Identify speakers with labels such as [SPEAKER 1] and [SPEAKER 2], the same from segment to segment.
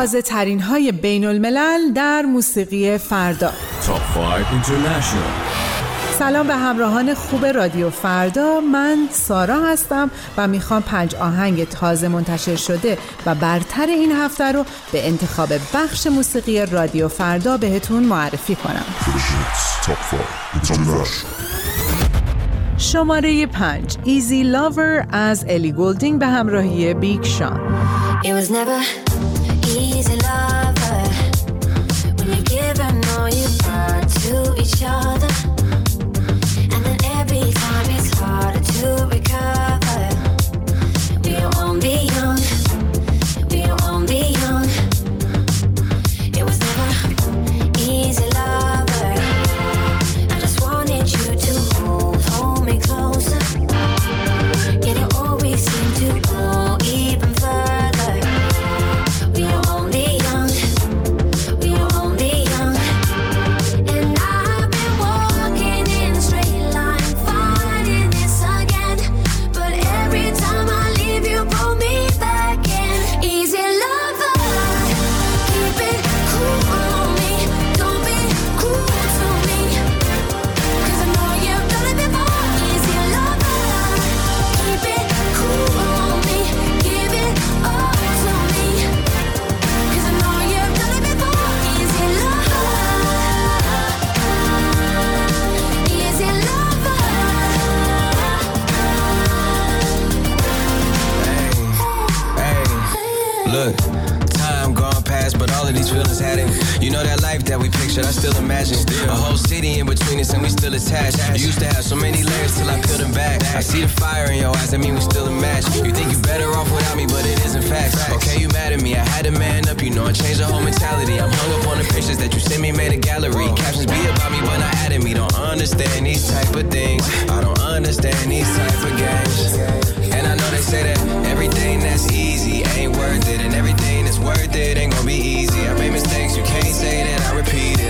[SPEAKER 1] تازه ترین های بین الملل در موسیقی فردا.
[SPEAKER 2] Top 5 International.
[SPEAKER 1] سلام به همراهان خوب رادیو فردا. من سارا هستم و می‌خوام پنج آهنگ تازه منتشر شده و برتر این هفته رو به انتخاب بخش موسیقی رادیو فردا بهتون معرفی کنم. شماره پنج. Easy Lover از الی گولدینگ به همراهی بیگ شان in between us and we still attached. You used to have so many layers till I peeled them back. I see the
[SPEAKER 3] fire in your eyes, I mean we still a match. You think you're better off without me, but it isn't facts. Okay, you mad at me, I had to man up, you know I changed the whole mentality. I'm hung up on the pictures that you sent me, made a gallery. Captions be about me, but not added me. Don't understand these type of things. I don't understand these type of games. And I know they say that everything that's easy ain't worth it, and everything that's worth it ain't gonna be easy. I made mistakes, you can't say that I repeat it.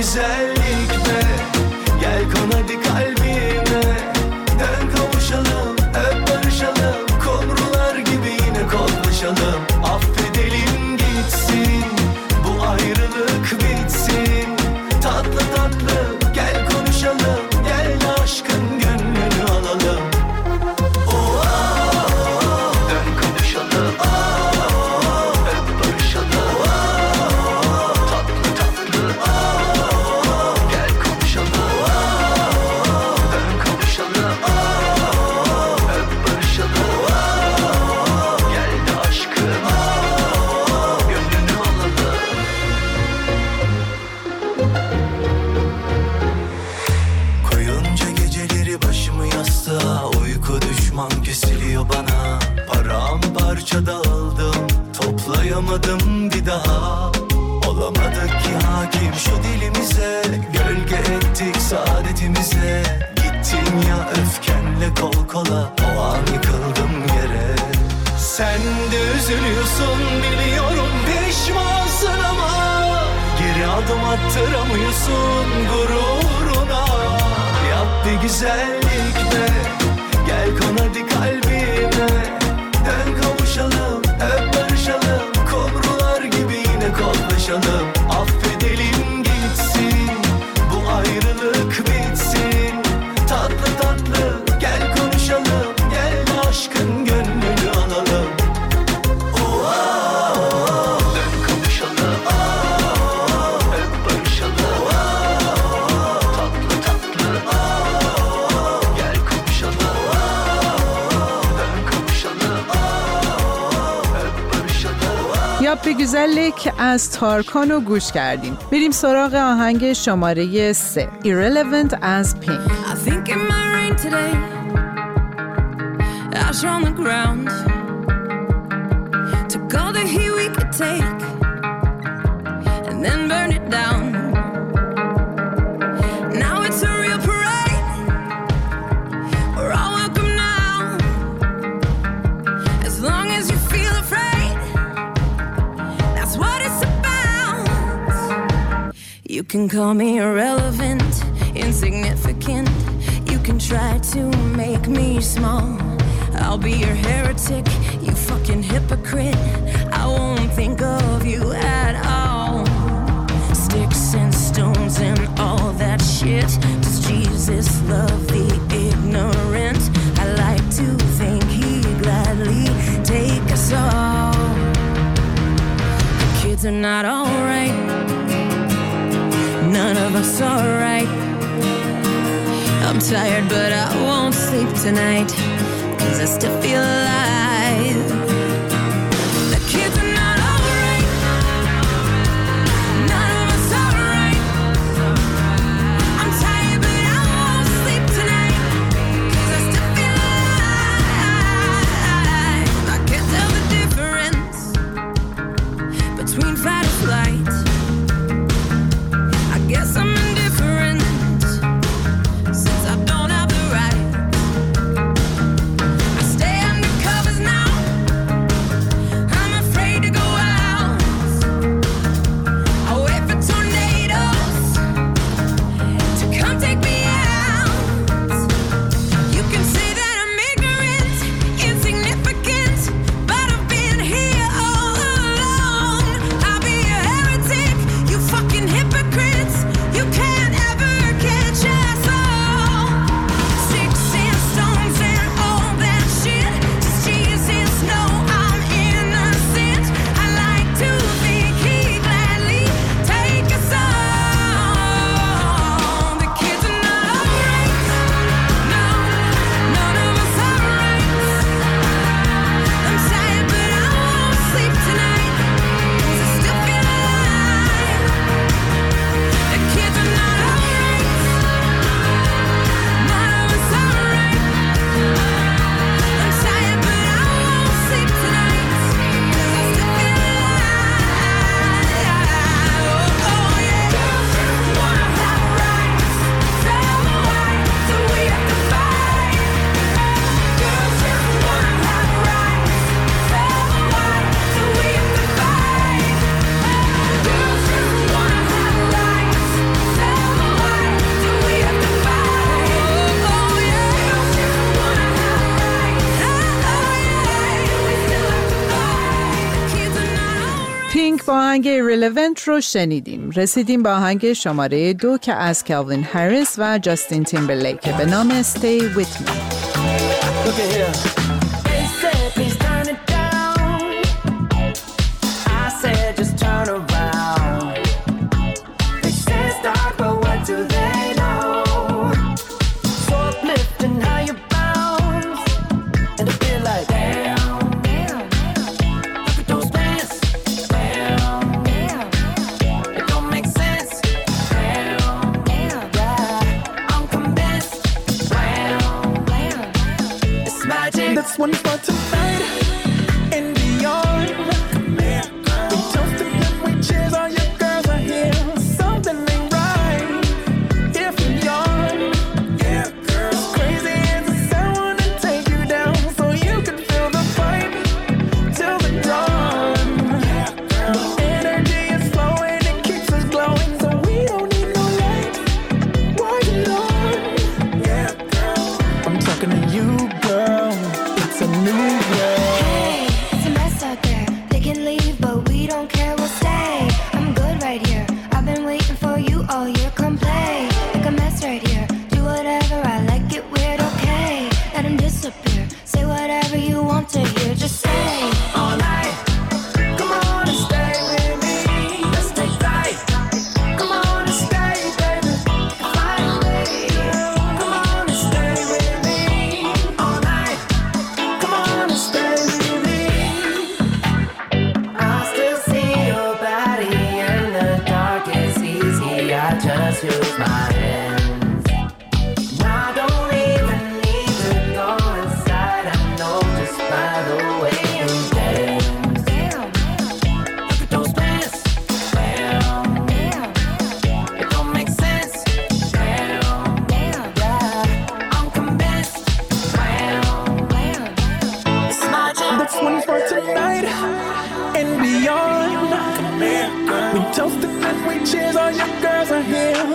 [SPEAKER 3] güzellik be Gel kon hadi kalbime Bir daha. Olamadık ki hakim şu dilimize. Gölge ettik saadetimize. Gittin ya öfkenle kol kola. O an yıkıldım yere. Sen de üzülüyorsun biliyorum pişmansın ama Geri adım attıramıyorsun gururuna. Yap bir güzellik de Gel kon hadi kalbime. Dön kavuşalım. canım
[SPEAKER 1] شب به گوزلک از تارکانو گوش کردیم بریم سراغ آهنگ شماره 3 Irrelevant as Pink
[SPEAKER 4] I think it might rain today Ash on the ground Took all the heat we could take And then burn it down can call me irrelevant, insignificant. You can try to make me small. I'll be your heretic, you fucking hypocrite. I won't think of you at all. Sticks and stones and all that shit. Does Jesus love the ignorant? I like to think he gladly take us all. The kids are not alright almost alright. I'm tired, but I won't sleep tonight. Cause I still feel alive.
[SPEAKER 1] پینک با آهنگ Irrelevant رو شنیدیم. رسیدیم با آهنگ شماره دو که از کلوین هریس و جاستین تیمبرلیک به نام Stay With Me.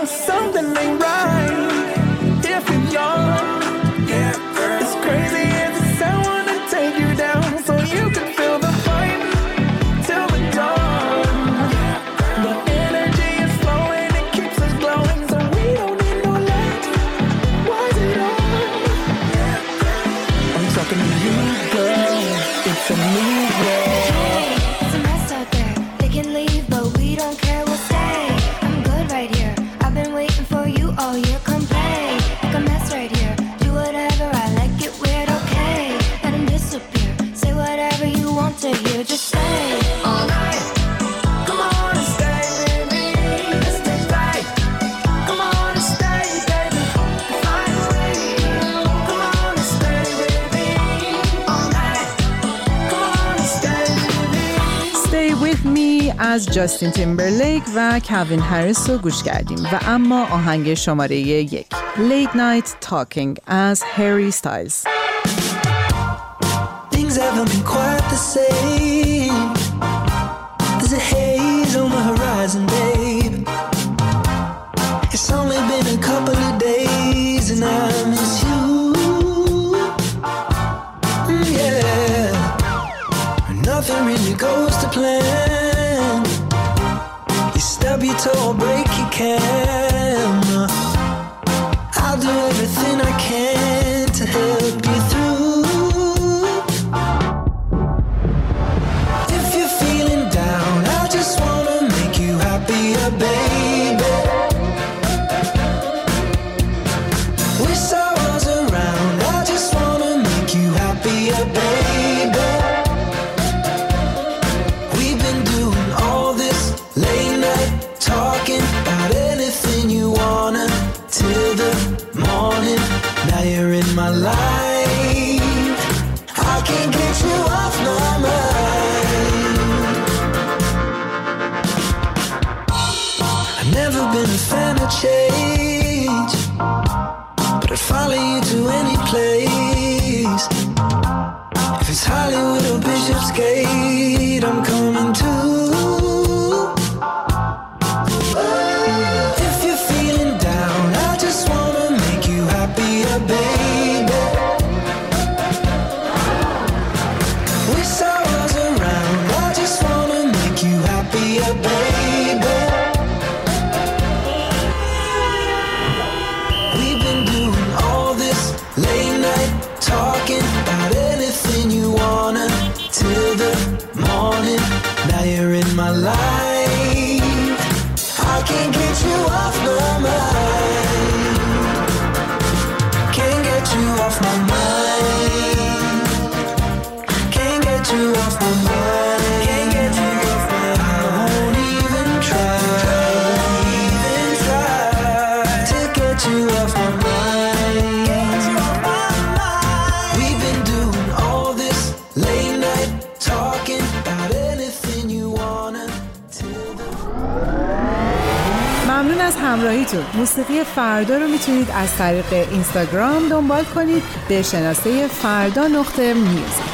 [SPEAKER 5] something ain't right.
[SPEAKER 6] از جاستین تیمبرلیک و کوین هریس رو گوش کردیم و اما آهنگ شماره یک Late Night Talking از هری ستایلز
[SPEAKER 7] Things haven't been quite the same There's a haze on the horizon, babe It's only been a couple of days and I miss you Yeah Nothing really goes to plan dub you till I break your camera. I'll do everything I can. It's Hollywood and Bishopsgate.
[SPEAKER 6] ممنون از همراهیتون. موسیقی فردا رو می‌تونید از طریق اینستاگرام دنبال کنید. به شناسه فردا نقطه میوزیک